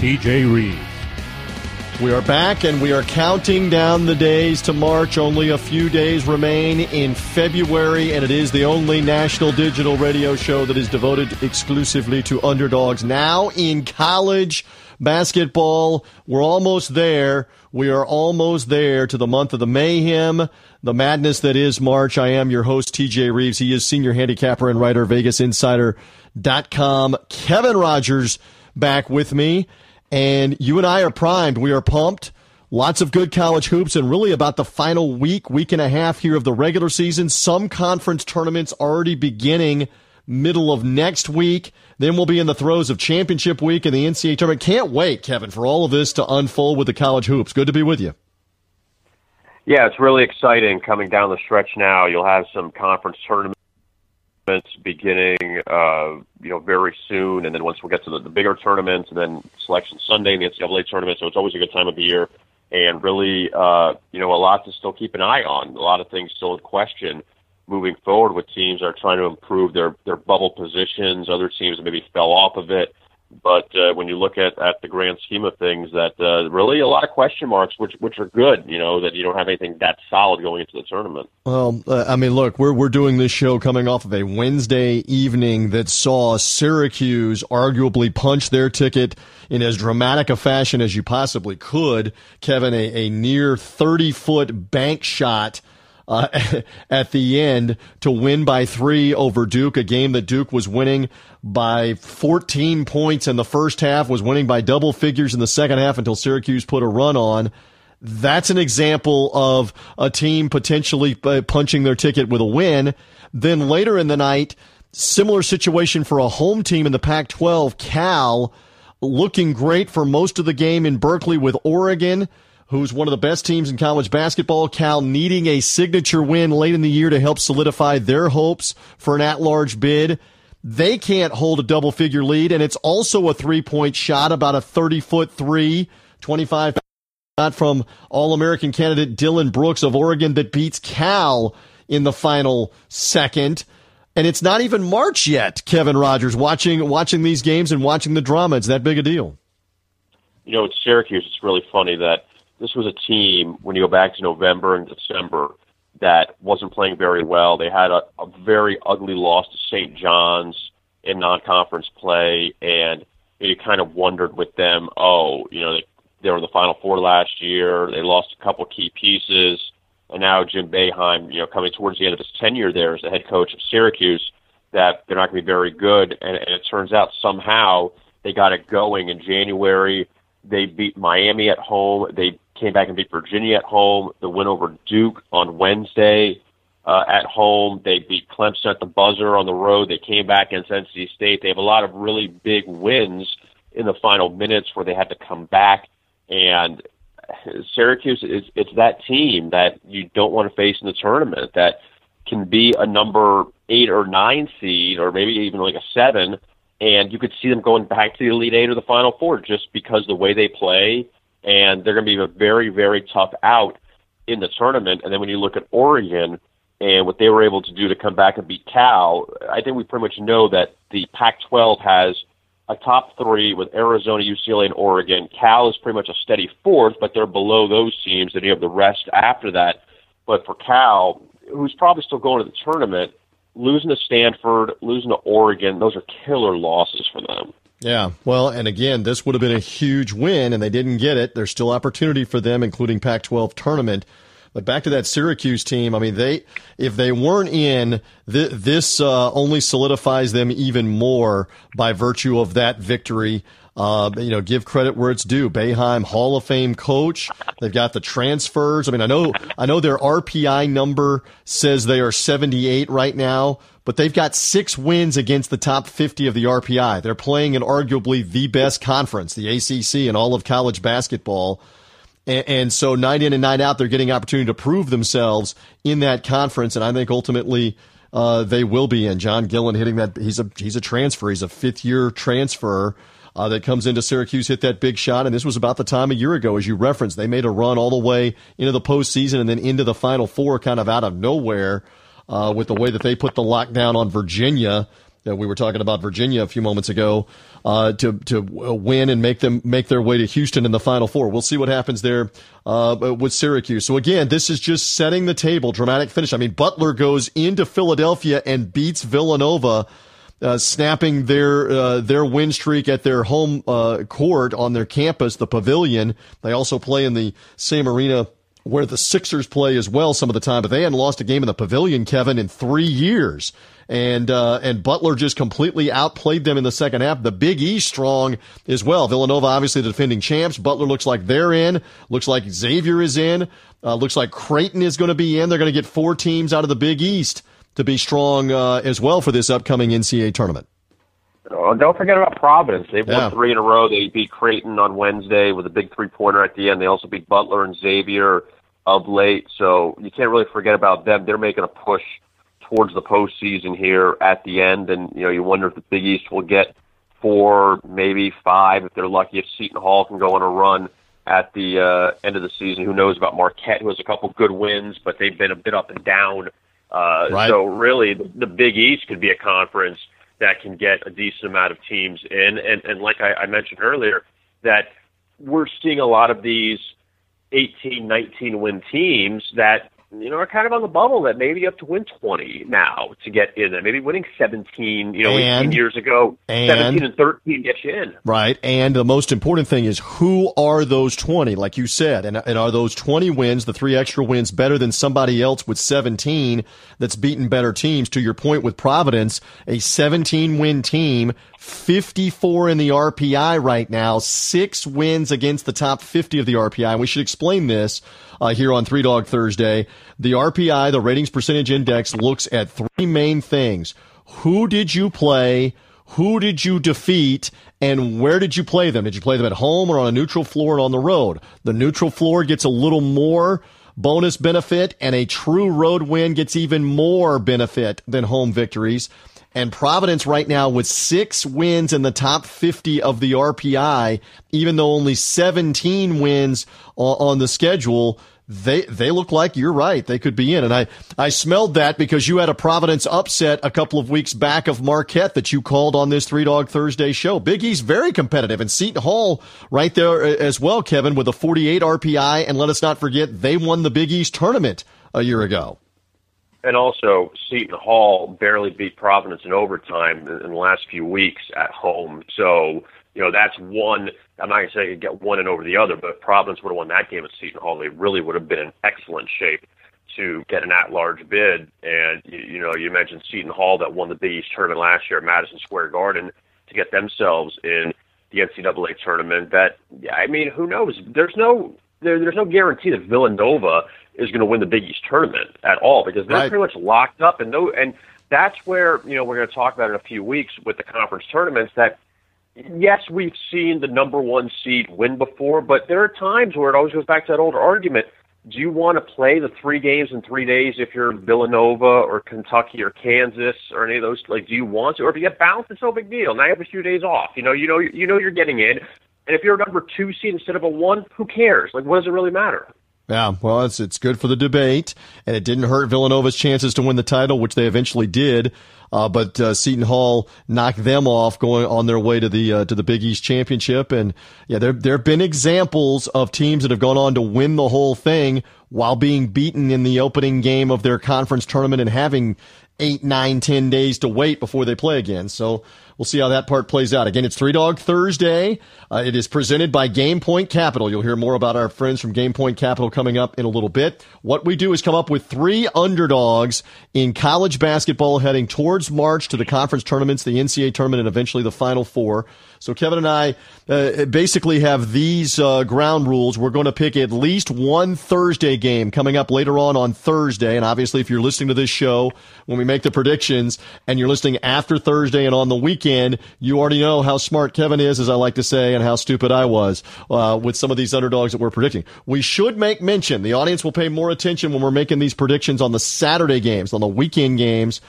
TJ Reeves. We are back and we are counting down the days to March. Only a few days remain in February, and it is the only national digital radio show that is devoted exclusively to underdogs. Now in college basketball, we're almost there. We are almost there to the month of the mayhem, the madness that is March. I am your host, TJ Reeves. He is senior handicapper and writer, VegasInsider.com. Kevin Rogers back with me. And you and I are primed. We are pumped. Lots of good college hoops and really about the final week, week and a half here of the regular season. Some conference tournaments already beginning middle of next week. Then we'll be in the throes of championship week and the NCAA tournament. Can't wait, Kevin, for all of this to unfold with the college hoops. Good to be with you. Yeah, it's really exciting coming down the stretch now. You'll have some conference tournaments beginning, uh, you know, very soon, and then once we get to the, the bigger tournaments, and then Selection Sunday the NCAA tournament. So it's always a good time of the year, and really, uh, you know, a lot to still keep an eye on. A lot of things still in question moving forward with teams that are trying to improve their their bubble positions. Other teams that maybe fell off of it. But uh, when you look at, at the grand scheme of things, that uh, really a lot of question marks, which which are good. You know that you don't have anything that solid going into the tournament. Well, uh, I mean, look, we're we're doing this show coming off of a Wednesday evening that saw Syracuse arguably punch their ticket in as dramatic a fashion as you possibly could. Kevin, a, a near thirty foot bank shot uh, at the end to win by three over Duke, a game that Duke was winning by 14 points in the first half, was winning by double figures in the second half until Syracuse put a run on. That's an example of a team potentially punching their ticket with a win. Then later in the night, similar situation for a home team in the Pac 12, Cal, looking great for most of the game in Berkeley with Oregon who's one of the best teams in college basketball. Cal needing a signature win late in the year to help solidify their hopes for an at large bid. They can't hold a double figure lead, and it's also a three point shot, about a 30 foot three, 25 shot from All American candidate Dillon Brooks of Oregon that beats Cal in the final second. And it's not even March yet, Kevin Rogers, watching watching these games and watching the drama. It's that big a deal. You know, it's Syracuse. It's really funny that this was a team when you go back to November and December that wasn't playing very well. They had a, a very ugly loss to St. John's in non-conference play, and you kind of wondered with them, oh, you know, they, they were in the Final Four last year. They lost a couple key pieces, and now Jim Boeheim, you know, coming towards the end of his tenure there as the head coach of Syracuse, that they're not going to be very good. And, and it turns out somehow they got it going in January. They beat Miami at home. They came back and beat Virginia at home. The win over Duke on Wednesday uh, at home. They beat Clemson at the buzzer on the road. They came back against NC State. They have a lot of really big wins in the final minutes where they had to come back. And Syracuse is it's that team that you don't want to face in the tournament that can be a number eight or nine seed or maybe even like a seven and you could see them going back to the Elite Eight or the Final Four just because the way they play and they're going to be a very, very tough out in the tournament. And then when you look at Oregon and what they were able to do to come back and beat Cal, I think we pretty much know that the Pac-12 has a top three with Arizona, UCLA, and Oregon. Cal is pretty much a steady fourth, but they're below those teams, and you have the rest after that. But for Cal, who's probably still going to the tournament, losing to Stanford, losing to Oregon, those are killer losses for them. Yeah, well, and again, this would have been a huge win, and they didn't get it. There's still opportunity for them, including Pac-12 tournament. But back to that Syracuse team. I mean, they if they weren't in, th- this uh, only solidifies them even more by virtue of that victory. Uh, you know, give credit where it's due. Boeheim, Hall of Fame coach. They've got the transfers. I mean, I know, I know their RPI number says they are 78 right now, but they've got six wins against the top 50 of the RPI. They're playing in arguably the best conference, the ACC, in all of college basketball. And, and so night in and night out, they're getting opportunity to prove themselves in that conference. And I think ultimately, uh, they will be in. John Gillon hitting that. He's a he's a transfer. He's a fifth year transfer. Uh, that comes into Syracuse, hit that big shot, and this was about the time a year ago, as you referenced. They made a run all the way into the postseason and then into the Final Four, kind of out of nowhere, uh, with the way that they put the lockdown on Virginia. That we were talking about Virginia a few moments ago uh, to to win and make them make their way to Houston in the Final Four. We'll see what happens there uh, with Syracuse. So again, this is just setting the table. Dramatic finish. I mean, Butler goes into Philadelphia and beats Villanova. Uh, snapping their uh, their win streak at their home uh, court on their campus, the Pavilion. They also play in the same arena where the Sixers play as well some of the time, but they hadn't lost a game in the Pavilion, Kevin, in three years and uh, and Butler just completely outplayed them in the second half. The Big East strong as well. Villanova obviously the defending champs. Butler looks like they're in. Looks like Xavier is in. Uh, looks like Creighton is going to be in. They're going to get four teams out of the Big East to be strong uh, as well for this upcoming NCAA tournament. Oh, don't forget about Providence. They've yeah. won three in a row. They beat Creighton on Wednesday with a big three pointer at the end. They also beat Butler and Xavier of late. So you can't really forget about them. They're making a push towards the postseason here at the end, and you know you wonder if the Big East will get four, maybe five, if they're lucky. If Seton Hall can go on a run at the uh, end of the season, who knows about Marquette, who has a couple good wins, but they've been a bit up and down. Uh, right. So really, the, the Big East could be a conference that can get a decent amount of teams in, and and like I, I mentioned earlier, that we're seeing a lot of these 18, 19 win teams that you know, are kind of on the bubble that maybe up to win 20 now to get in there. Maybe winning 17, you know, and, 18 years ago, and, 17 and 13 gets you in. Right. And the most important thing is who are those 20, like you said, and, and are those 20 wins, the three extra wins, better than somebody else with 17 that's beaten better teams? To your point with Providence, a 17 win team 54 in the RPI right now, six wins against the top 50 of the RPI. And we should explain this uh, here on Three Dog Thursday. The RPI, the ratings percentage index, looks at three main things. Who did you play? Who did you defeat? And where did you play them? Did you play them at home or on a neutral floor and on the road? The neutral floor gets a little more bonus benefit and a true road win gets even more benefit than home victories. And Providence right now with six wins in the top 50 of the RPI, even though only 17 wins on, the schedule, they they look like you're right. They could be in, and I I smelled that because you had a Providence upset a couple of weeks back of Marquette that you called on this Three Dog Thursday show. Big East very competitive, and Seton Hall right there uh, as well, Kevin, with a 48 RPI. And let us not forget they won the Big East tournament a year ago. And also, Seton Hall barely beat Providence in overtime in the last few weeks at home. So, you know, that's one. I'm not going to say you get one and over the other, but if Providence would have won that game at Seton Hall, they really would have been in excellent shape to get an at-large bid. And you, you know, you mentioned Seton Hall that won the Big East tournament last year at Madison Square Garden to get themselves in the NCAA tournament. That I mean, who knows? There's no there, there's no guarantee that Villanova is going to win the Big East tournament at all because they're right. pretty much locked up and no and that's where you know we're going to talk about in a few weeks with the conference tournaments that yes we've seen the number one seed win before but there are times where it always goes back to that older argument do you want to play the three games in three days if you're Villanova or Kentucky or Kansas or any of those like do you want to? Or if you get bounced it's no big deal. Now you have a few days off. You know you know you know you're getting in. And if you're a number two seed instead of a one who cares? Like what does it really matter yeah, well, it's it's good for the debate, and it didn't hurt Villanova's chances to win the title, which they eventually did. Uh, but uh, Seton Hall knocked them off, going on their way to the uh, to the Big East championship. And yeah, there there have been examples of teams that have gone on to win the whole thing while being beaten in the opening game of their conference tournament and having eight, nine, ten days to wait before they play again. So we'll see how that part plays out. Again, it's Three Dog Thursday. Uh, it is presented by Game Point Capital. You'll hear more about our friends from Game Point Capital coming up in a little bit. What we do is come up with three underdogs in college basketball heading towards March to the conference tournaments, the NCAA tournament, and eventually the Final Four. So Kevin and I uh, basically have these uh, ground rules. We're going to pick at least one Thursday game coming up later on on Thursday. And obviously, if you're listening to this show when we make the predictions and you're listening after Thursday and on the weekend, you already know how smart Kevin is, as I like to say, and how stupid I was uh, with some of these underdogs that we're predicting. We should make mention. The audience will pay more attention when we're making these predictions on the Saturday games, on the weekend games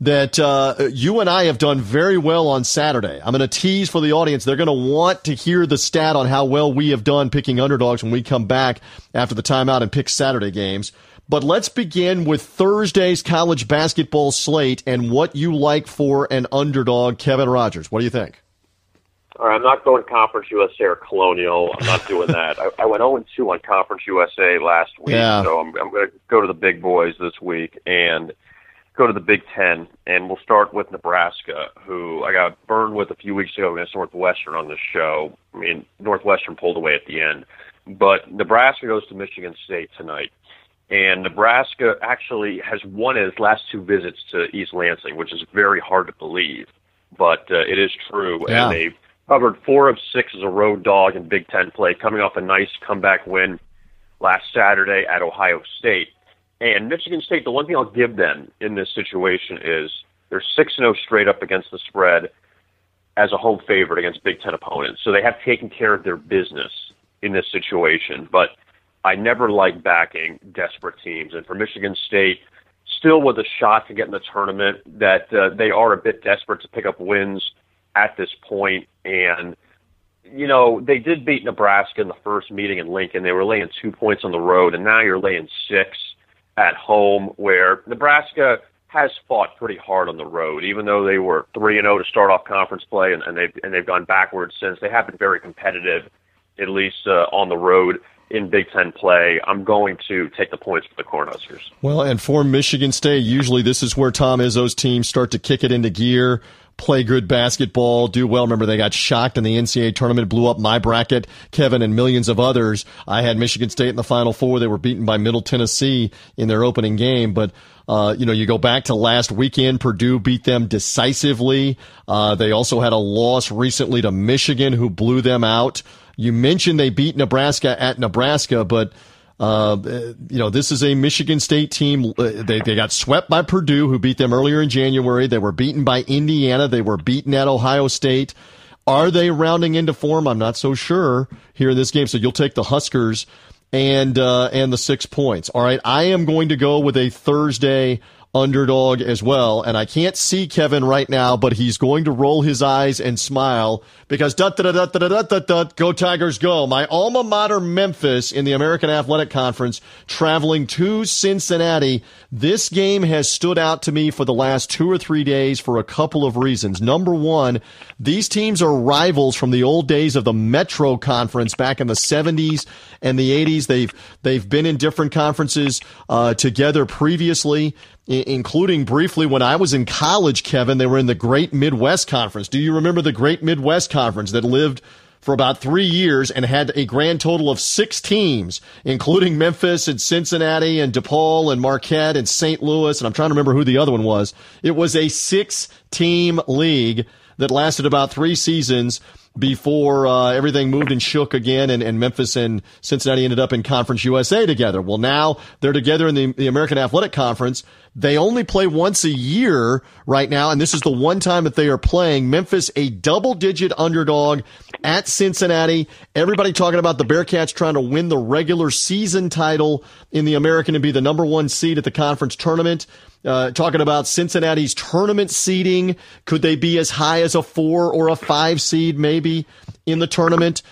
that uh, you and I have done very well on Saturday. I'm going to tease for the audience. They're going to want to hear the stat on how well we have done picking underdogs when we come back after the timeout and pick Saturday games. But let's begin with Thursday's college basketball slate and what you like for an underdog, Kevin Rogers. What do you think? All right, I'm not going Conference USA or Colonial. I'm not doing that. I, I went 0 2 on Conference USA last week, yeah. so I'm, I'm going to go to the big boys this week. And go to the Big Ten, and we'll start with Nebraska, who I got burned with a few weeks ago against Northwestern on this show. I mean, Northwestern pulled away at the end, but Nebraska goes to Michigan State tonight. And Nebraska actually has won its last two visits to East Lansing, which is very hard to believe, but uh, it is true. Yeah. And they've covered four of six as a road dog in Big Ten play, coming off a nice comeback win last Saturday at Ohio State. And Michigan State, the one thing I'll give them in this situation is they're 6 0 straight up against the spread as a home favorite against Big Ten opponents. So they have taken care of their business in this situation. But I never like backing desperate teams. And for Michigan State, still with a shot to get in the tournament, that uh, they are a bit desperate to pick up wins at this point. And, you know, they did beat Nebraska in the first meeting in Lincoln. They were laying two points on the road, and now you're laying six at home, where Nebraska has fought pretty hard on the road, even though they were three and zero oh to start off conference play, and, and they've and they've gone backwards since. They have been very competitive, at least uh, on the road in Big Ten play. I'm going to take the points for the Cornhuskers. Well, and for Michigan State, usually this is where Tom Izzo's teams start to kick it into gear play good basketball, do well. Remember, they got shocked in the NCAA tournament, blew up my bracket, Kevin, and millions of others. I had Michigan State in the Final Four. They were beaten by Middle Tennessee in their opening game, but uh, you know, you go back to last weekend, Purdue beat them decisively. Uh, they also had a loss recently to Michigan, who blew them out. You mentioned they beat Nebraska at Nebraska, but uh, you know, this is a Michigan State team. Uh, they, they got swept by Purdue, who beat them earlier in January. They were beaten by Indiana. They were beaten at Ohio State. Are they rounding into form? I'm not so sure here in this game. So you'll take the Huskers and uh, and the six points. All right, I am going to go with a Thursday underdog as well. And I can't see Kevin right now, but he's going to roll his eyes and smile because da da da da da da da da go Tigers go. My alma mater Memphis in the American Athletic Conference traveling to Cincinnati. This game has stood out to me for the last two or three days for a couple of reasons. Number one, these teams are rivals from the old days of the Metro Conference back in the 70s and the 80s. They've, they've been in different conferences uh, together previously including briefly when I was in college, Kevin, they were in the Great Midwest Conference. Do you remember the Great Midwest Conference that lived for about three years and had a grand total of six teams, including Memphis and Cincinnati and DePaul and Marquette and St. Louis. And I'm trying to remember who the other one was. It was a six team league that lasted about three seasons before uh, everything moved and shook again, and, and, Memphis and Cincinnati ended up in Conference USA together. Well, now they're together in the, the American Athletic Conference. They only play once a year right now, and this is the one time that they are playing. Memphis, a double digit underdog at Cincinnati. Everybody talking about the Bearcats trying to win the regular season title in the American and be the number one seed at the conference tournament. Uh, talking about Cincinnati's tournament seeding. Could they be as high as a four or a five seed maybe in the tournament?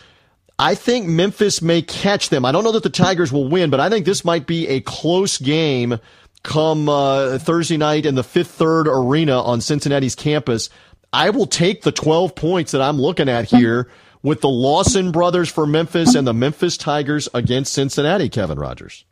I think Memphis may catch them. I don't know that the Tigers will win, but I think this might be a close game come uh, Thursday night in the Fifth Third Arena on Cincinnati's campus. I will take the 12 points that I'm looking at here with the Lawson brothers for Memphis and the Memphis Tigers against Cincinnati, Kevin Rogers.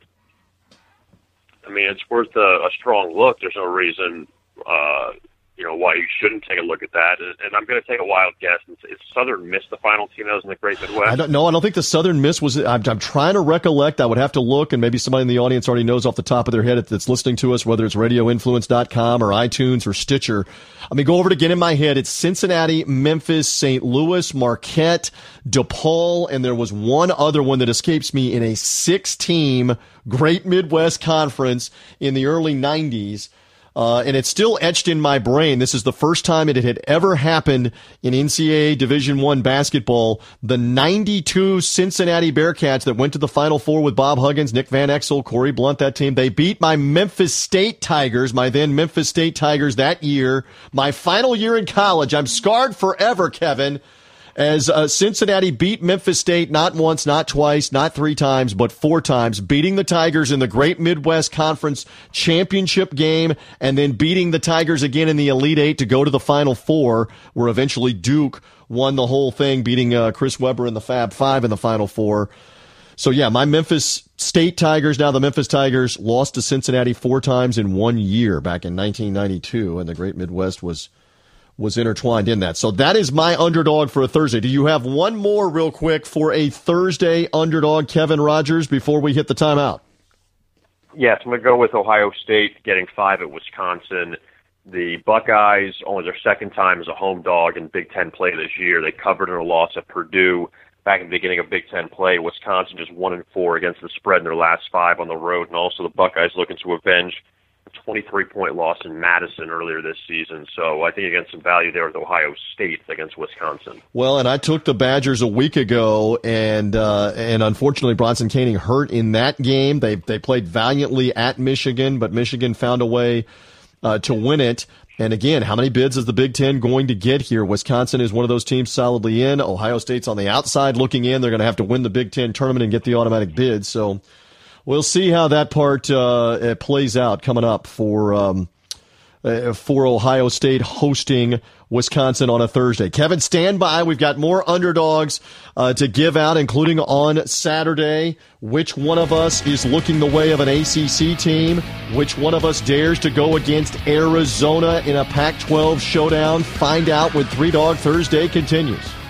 I mean, it's worth a, a strong look. There's no reason, uh, you know, why you shouldn't take a look at that. And, I'm going to take a wild guess. Is Southern Miss the final team that was in the Great Midwest? I don't know. I don't think the Southern Miss was. I'm, I'm, trying to recollect. I would have to look, and maybe somebody in the audience already knows off the top of their head that's listening to us, whether it's RadioInfluence.com or iTunes or Stitcher. Let me go over it again in my head. It's Cincinnati, Memphis, St. Louis, Marquette, DePaul, and there was one other one that escapes me in a six-team Great Midwest Conference in the early 90s. Uh, and it's still etched in my brain. This is the first time it had ever happened in NCAA Division One basketball. The 92 Cincinnati Bearcats that went to the Final Four with Bob Huggins, Nick Van Exel, Corie Blount, that team. They beat my Memphis State Tigers, my then Memphis State Tigers that year. My final year in college. I'm scarred forever, Kevin as uh, Cincinnati beat Memphis State not once, not twice, not three times, but four times, beating the Tigers in the Great Midwest Conference championship game, and then beating the Tigers again in the Elite Eight to go to the Final Four, where eventually Duke won the whole thing, beating uh, Chris Webber in the Fab Five in the Final Four. So yeah, my Memphis State Tigers, now the Memphis Tigers, lost to Cincinnati four times in one year back in 1992, and the Great Midwest was was intertwined in that. So that is my underdog for a Thursday. Do you have one more real quick for a Thursday underdog, Kevin Rogers, before we hit the timeout? Yes, I'm going to go with Ohio State getting five at Wisconsin. The Buckeyes, only their second time as a home dog in Big Ten play this year. They covered in a loss at Purdue back in the beginning of Big Ten play. Wisconsin just one and four against the spread in their last five on the road, and also the Buckeyes looking to avenge 23 point loss in Madison earlier this season. So I think against some value there with Ohio State against Wisconsin. Well, and I took the Badgers a week ago, and uh, and unfortunately Bronson Koenig hurt in that game. They they played valiantly at Michigan, but Michigan found a way uh, to win it. And again, how many bids is the Big Ten going to get here? Wisconsin is one of those teams solidly in. Ohio State's on the outside looking in. They're going to have to win the Big Ten tournament and get the automatic bid. So we'll see how that part uh, plays out coming up for um, uh, for Ohio State hosting Wisconsin on a Thursday. Kevin, stand by. We've got more underdogs uh, to give out, including on Saturday. Which one of us is looking the way of an ACC team? Which one of us dares to go against Arizona in a Pac 12 showdown? Find out when Three Dog Thursday continues.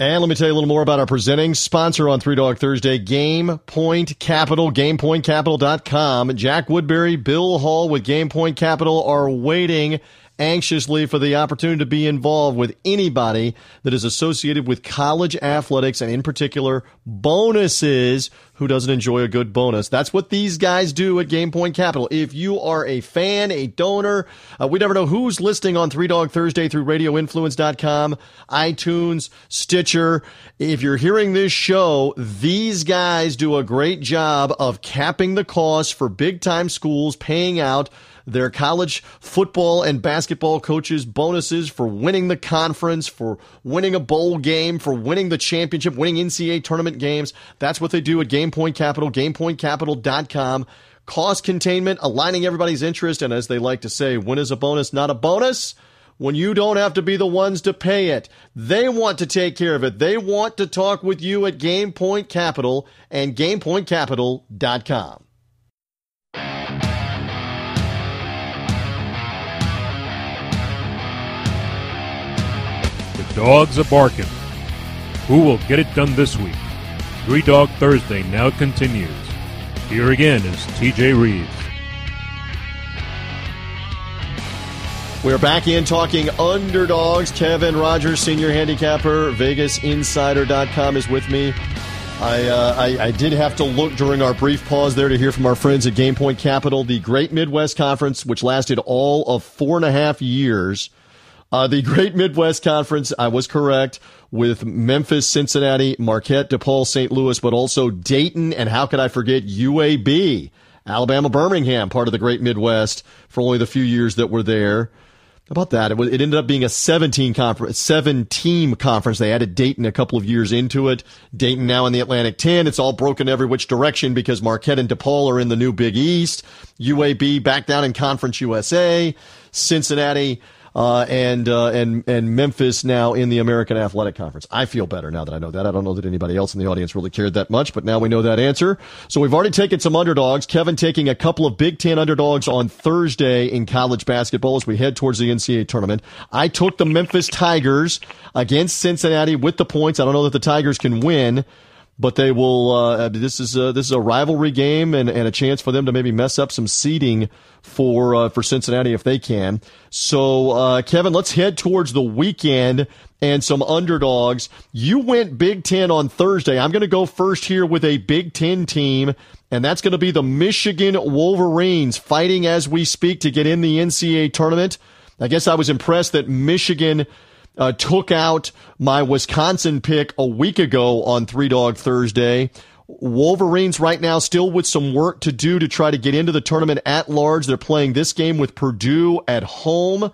And let me tell you a little more about our presenting sponsor on Three Dog Thursday, Game Point Capital, GamePointCapital.com. Jack Woodbury, Bill Hall with Game Point Capital are waiting anxiously for the opportunity to be involved with anybody that is associated with college athletics and in particular bonuses who doesn't enjoy a good bonus. That's what these guys do at Game Point Capital. If you are a fan, a donor, uh, we never know who's listing on Three Dog Thursday through radioinfluence.com, iTunes, Stitcher. If you're hearing this show, these guys do a great job of capping the cost for big time schools paying out their college football and basketball coaches bonuses for winning the conference, for winning a bowl game, for winning the championship, winning NCAA tournament games. That's what they do at GamePoint Capital, GamePointCapital.com. Cost containment, aligning everybody's interest, and as they like to say, when is a bonus not a bonus? when you don't have to be the ones to pay it. They want to take care of it. They want to talk with you at GamePoint Capital and GamePointCapital.com. Dogs are barking. Who will get it done this week? Three Dog Thursday now continues. Here again is TJ Reeves. We're back in talking underdogs. Kevin Rogers, senior handicapper, VegasInsider.com is with me. I, uh, I, I did have to look during our brief pause there to hear from our friends at Game Point Capital, the Great Midwest Conference, which lasted all of four and a half years uh, the Great Midwest Conference, I was correct, with Memphis, Cincinnati, Marquette, DePaul, St. Louis, but also Dayton, and how could I forget UAB, Alabama, Birmingham, part of the Great Midwest for only the few years that were there. How about that? It, was, it ended up being a 17 conference, seven team conference. They added Dayton a couple of years into it. Dayton now in the Atlantic 10. It's all broken every which direction because Marquette and DePaul are in the new Big East. UAB back down in Conference USA. Cincinnati, uh, and uh, and and Memphis now in the American Athletic Conference. I feel better now that I know that. I don't know that anybody else in the audience really cared that much, but now we know that answer. So we've already taken some underdogs. Kevin taking a couple of Big Ten underdogs on Thursday in college basketball as we head towards the NCAA tournament. I took the Memphis Tigers against Cincinnati with the points. I don't know that the Tigers can win but they will. Uh, this is a, this is a rivalry game and, and a chance for them to maybe mess up some seeding for uh, for Cincinnati if they can. So, uh, Kevin, let's head towards the weekend and some underdogs. You went Big Ten on Thursday. I'm going to go first here with a Big Ten team and that's going to be the Michigan Wolverines fighting as we speak to get in the NCAA tournament. I guess I was impressed that Michigan uh, took out my Wisconsin pick a week ago on Three Dog Thursday. Wolverines right now still with some work to do to try to get into the tournament at large. They're playing this game with Purdue at home.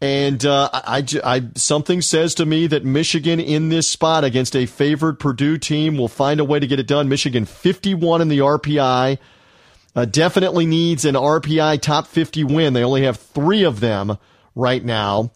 And uh, I, I, something says to me that Michigan in this spot against a favored Purdue team will find a way to get it done. Michigan 51 in the RPI. Uh, definitely needs an RPI top 50 win. They only have three of them right now.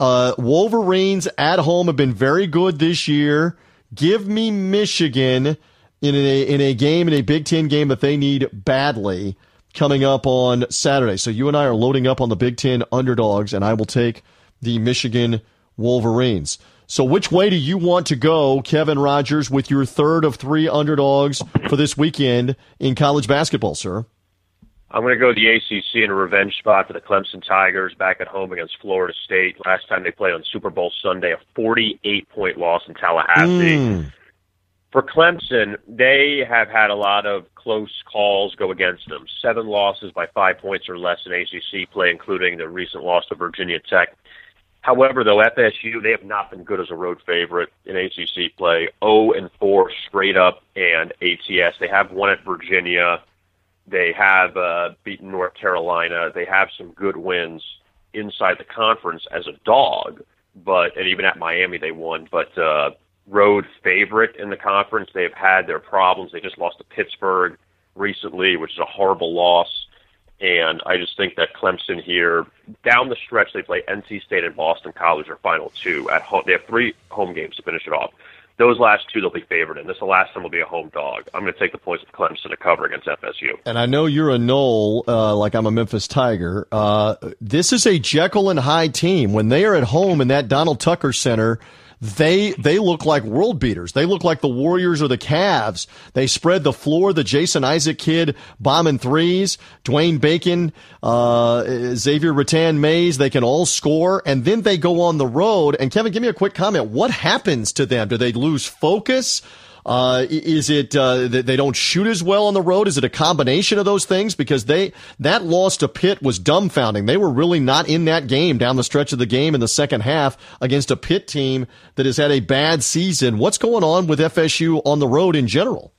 Uh, Wolverines at home have been very good this year. Give me Michigan in a in a game in a Big Ten game that they need badly coming up on Saturday. So you and I are loading up on the Big Ten underdogs, and I will take the Michigan Wolverines. So which way do you want to go, Kevin Rogers, with your third of three underdogs for this weekend in college basketball, sir? I'm going to go to the ACC in a revenge spot for the Clemson Tigers back at home against Florida State. Last time they played on Super Bowl Sunday, a 48 point loss in Tallahassee. Mm. For Clemson, they have had a lot of close calls go against them. Seven losses by five points or less in ACC play, including the recent loss to Virginia Tech. However, though FSU they have not been good as a road favorite in ACC play. 0 and 4 straight up and ATS. They have won at Virginia. They have uh, beaten North Carolina. They have some good wins inside the conference as a dog, but and even at Miami they won. But uh, road favorite in the conference. They've had their problems. They just lost to Pittsburgh recently, which is a horrible loss. And I just think that Clemson here, down the stretch, they play NC State and Boston College, their final two at home. They have three home games to finish it off those last two they'll be favored in. This the last time will be a home dog. I'm going to take the points of Clemson to cover against FSU. And I know you're a Nole, uh, like I'm a Memphis Tiger. Uh, this is a Jekyll and Hyde team. When they are at home in that Donald Tucker Center, they they look like world beaters. They look like the Warriors or the Cavs. They spread the floor. The Jason Isaac kid bombing threes. Dwayne Bacon, uh, Xavier Rathan-Mayes. They can all score, and then they go on the road. And Kevin, give me a quick comment. What happens to them? Do they lose focus? Uh, is it uh, they don't shoot as well on the road? Is it a combination of those things? Because they that loss to Pitt was dumbfounding. They were really not in that game down the stretch of the game in the second half against a Pitt team that has had a bad season. What's going on with FSU on the road in general?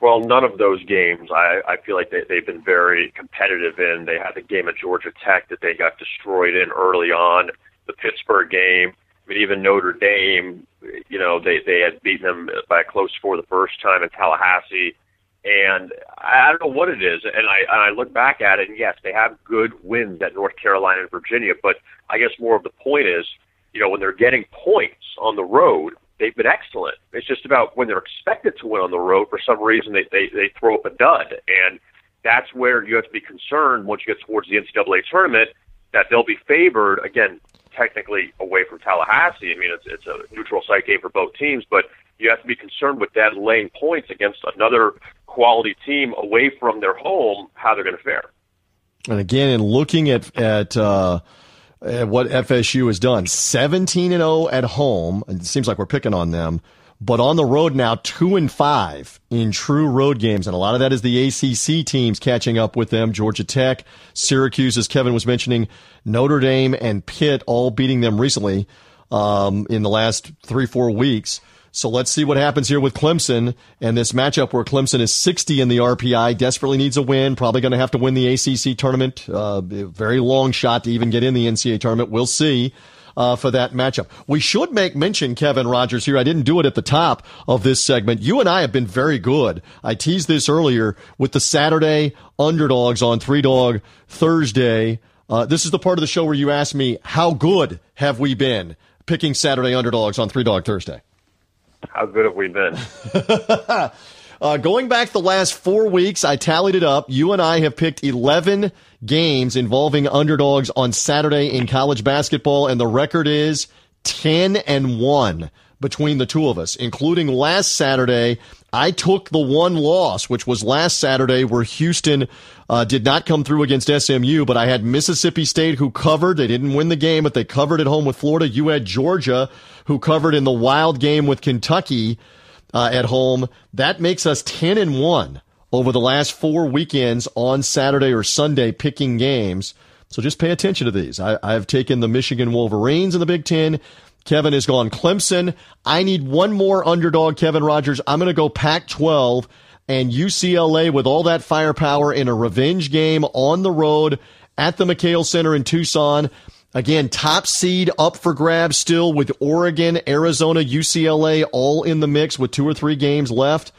Well, none of those games I, I feel like they, they've been very competitive in. They had the game at Georgia Tech that they got destroyed in early on. The Pittsburgh game. I mean, even Notre Dame you know, they they had beaten them by a close score the first time in Tallahassee, and I don't know what it is. And I and I look back at it, and yes, they have good wins at North Carolina and Virginia, but I guess more of the point is, you know, when they're getting points on the road, they've been excellent. It's just about when they're expected to win on the road, for some reason they they, they throw up a dud, and that's where you have to be concerned once you get towards the NCAA tournament that they'll be favored again technically away from Tallahassee. I mean, it's it's a neutral site game for both teams, but you have to be concerned with that laying points against another quality team away from their home, how they're going to fare. And again, in looking at at, uh, at what FSU has done, seventeen and zero oh at home, and it seems like we're picking on them but on the road now, two and five in true road games. And a lot of that is the ACC teams catching up with them. Georgia Tech, Syracuse, as Kevin was mentioning, Notre Dame and Pitt all beating them recently um, in the last three, four weeks. So let's see what happens here with Clemson and this matchup where Clemson is 60 in the RPI, desperately needs a win, probably going to have to win the ACC tournament. Uh, very long shot to even get in the NCAA tournament. We'll see uh, for that matchup. We should make mention, Kevin Rogers here. I didn't do it at the top of this segment. You and I have been very good. I teased this earlier with the Saturday underdogs on Three Dog Thursday. Uh, this is the part of the show where you ask me, how good have we been picking Saturday underdogs on Three Dog Thursday? How good have we been? Uh, going back the last four weeks, I tallied it up. You and I have picked 11 games involving underdogs on Saturday in college basketball, and the record is 10 and 1 between the two of us, including last Saturday. I took the one loss, which was last Saturday, where Houston uh, did not come through against SMU, but I had Mississippi State who covered. They didn't win the game, but they covered at home with Florida. You had Georgia who covered in the wild game with Kentucky uh, at home. That makes us 10 and 1 over the last four weekends on Saturday or Sunday picking games. So just pay attention to these. I, I've taken the Michigan Wolverines in the Big Ten. Kevin has gone Clemson. I need one more underdog, Kevin Rogers. I'm going to go Pac 12 and UCLA with all that firepower in a revenge game on the road at the McKale Center in Tucson. Again, top seed up for grabs still with Oregon, Arizona, UCLA all in the mix with two or three games left.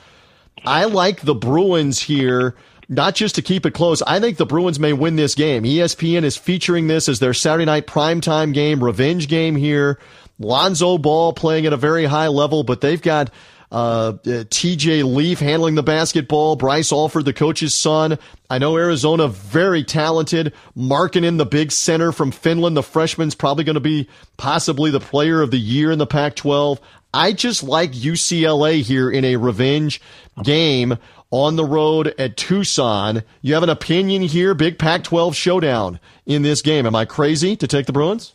I like the Bruins here, not just to keep it close. I think the Bruins may win this game. ESPN is featuring this as their Saturday night primetime game, revenge game here. Lonzo Ball playing at a very high level, but they've got uh, TJ Leaf handling the basketball. Bryce Alford, the coach's son. I know Arizona very talented. Markkanen the big center from Finland. The freshman's probably going to be possibly the player of the year in the Pac-12. I just like UCLA here in a revenge game on the road at Tucson. You have an opinion here? Big Pac-12 showdown in this game. Am I crazy to take the Bruins?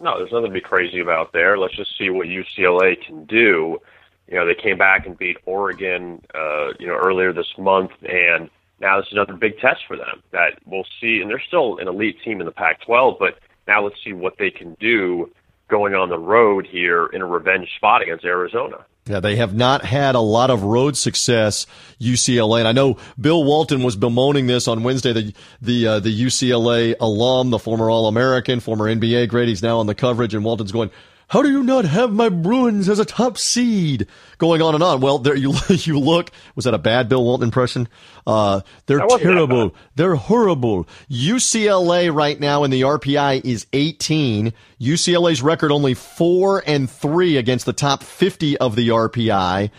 No, there's nothing to be crazy about there. Let's just see what UCLA can do. You know, they came back and beat Oregon, uh, you know, earlier this month, and now this is another big test for them that we'll see. And they're still an elite team in the Pac-12, but now let's see what they can do going on the road here in a revenge spot against Arizona. Yeah, they have not had a lot of road success, UCLA. And I know Bill Walton was bemoaning this on Wednesday. The the uh, the UCLA alum, the former All American, former NBA great. He's now on the coverage, and Walton's going, how do you not have my Bruins as a top seed? Going on and on. Well, there you you look. Was that a bad Bill Walton impression? Uh, they're terrible. They're horrible. UCLA right now in the RPI is 18. UCLA's record only four and three against the top 50 of the RPI.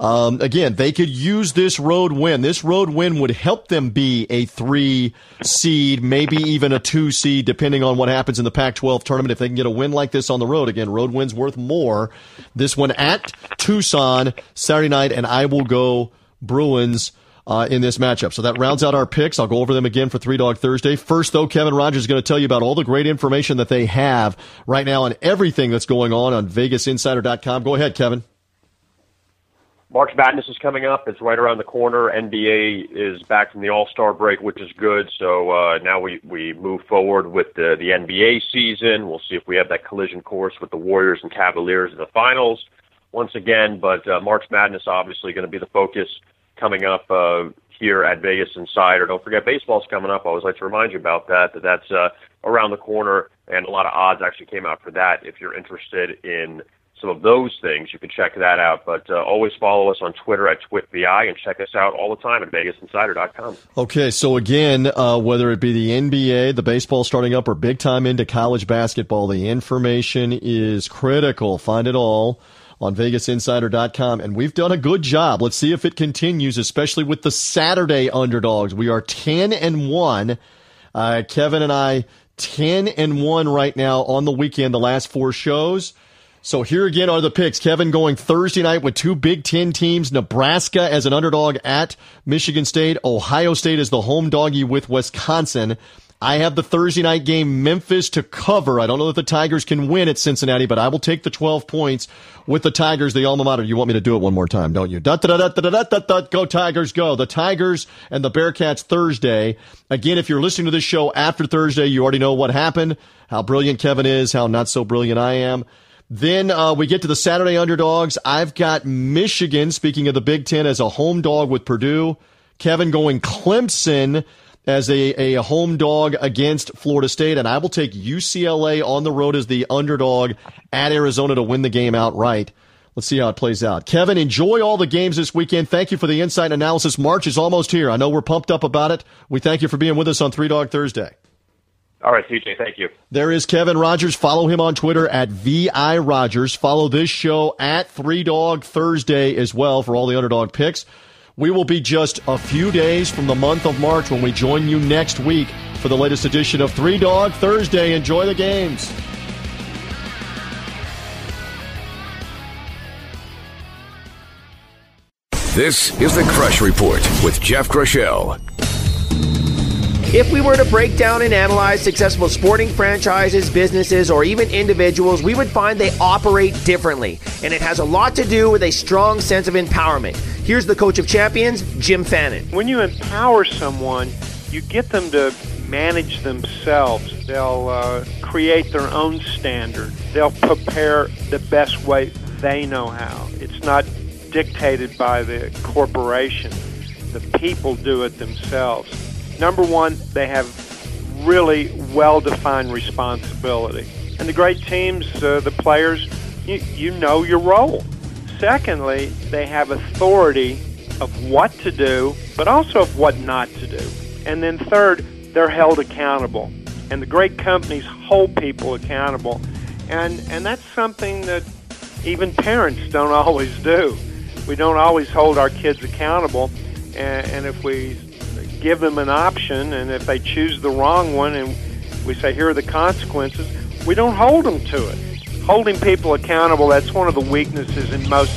Um, again, they could use this road win. This road win would help them be a three seed, maybe even a two seed, depending on what happens in the Pac 12 tournament. If they can get a win like this on the road, again, road wins worth more. This one at Tucson Saturday night, and I will go Bruins. Uh, in this matchup. So that rounds out our picks. I'll go over them again for Three Dog Thursday. First, though, Kevin Rogers is going to tell you about all the great information that they have right now on everything that's going on on VegasInsider.com. Go ahead, Kevin. March Madness is coming up. It's right around the corner. NBA is back from the All Star break, which is good. So uh, now we we move forward with the the NBA season. We'll see if we have that collision course with the Warriors and Cavaliers in the finals once again. But uh, March Madness obviously going to be the focus coming up uh, here at Vegas Insider. Don't forget baseball's coming up. I always like to remind you about that. That that's uh, around the corner, and a lot of odds actually came out for that. If you're interested in some of those things, you can check that out. But uh, always follow us on Twitter at TwitVI and check us out all the time at VegasInsider.com. Okay, so again, uh, whether it be the NBA, the baseball starting up, or big time into college basketball, the information is critical. Find it all on VegasInsider.com. And we've done a good job. Let's see if it continues, especially with the Saturday underdogs. We are 10 and 1. Uh, Kevin and I, 10 and 1 right now on the weekend, the last four shows. So here again are the picks. Kevin going Thursday night with two Big Ten teams. Nebraska as an underdog at Michigan State. Ohio State is the home doggy with Wisconsin. I have the Thursday night game, Memphis to cover. I don't know if the Tigers can win at Cincinnati, but I will take the 12 points with the Tigers, the alma mater. You want me to do it one more time, don't you? Da, da, da, da, da, da, da, go Tigers, go. The Tigers and the Bearcats Thursday. Again, if you're listening to this show after Thursday, you already know what happened, how brilliant Kevin is, how not so brilliant I am. Then uh, we get to the Saturday underdogs. I've got Michigan, speaking of the Big Ten, as a home dog with Purdue. Kevin going Clemson as a, a home dog against Florida State. And I will take UCLA on the road as the underdog at Arizona to win the game outright. Let's see how it plays out. Kevin, enjoy all the games this weekend. Thank you for the insight and analysis. March is almost here. I know we're pumped up about it. We thank you for being with us on Three Dog Thursday. All right, TJ, thank you. There is Kevin Rogers. Follow him on Twitter at VI Rogers. Follow this show at Three Dog Thursday as well for all the underdog picks. We will be just a few days from the month of March when we join you next week for the latest edition of Three Dog Thursday. Enjoy the games. This is the Crush Report with Jeff Groeschel. If we were to break down and analyze successful sporting franchises, businesses, or even individuals, we would find they operate differently. And it has a lot to do with a strong sense of empowerment. Here's the coach of champions, Jim Fannin. When you empower someone, you get them to manage themselves. They'll uh, create their own standard. They'll prepare the best way they know how. It's not dictated by the corporation. The people do it themselves. Number one, they have really well defined responsibility. And the great teams, uh, the players, you, you know your role. Secondly, they have authority of what to do, but also of what not to do. And then third, they're held accountable. And the great companies hold people accountable. And, and that's something that even parents don't always do. We don't always hold our kids accountable. And, and if we give them an option, and if they choose the wrong one, and we say, here are the consequences, we don't hold them to it. Holding people accountable, that's one of the weaknesses in most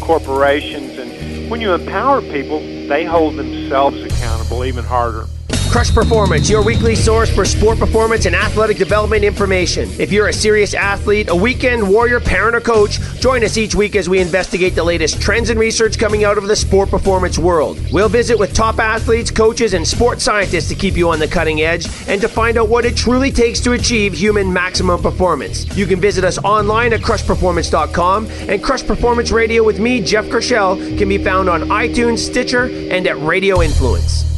corporations. And when you empower people, they hold themselves accountable even harder. Crush Performance, your weekly source for sport performance and athletic development information. If you're a serious athlete, a weekend warrior, parent, or coach, join us each week as we investigate the latest trends and research coming out of the sport performance world. We'll visit with top athletes, coaches, and sports scientists to keep you on the cutting edge and to find out what it truly takes to achieve human maximum performance. You can visit us online at crushperformance.com, and Crush Performance Radio with me, Jeff Kershell, can be found on iTunes, Stitcher, and at Radio Influence.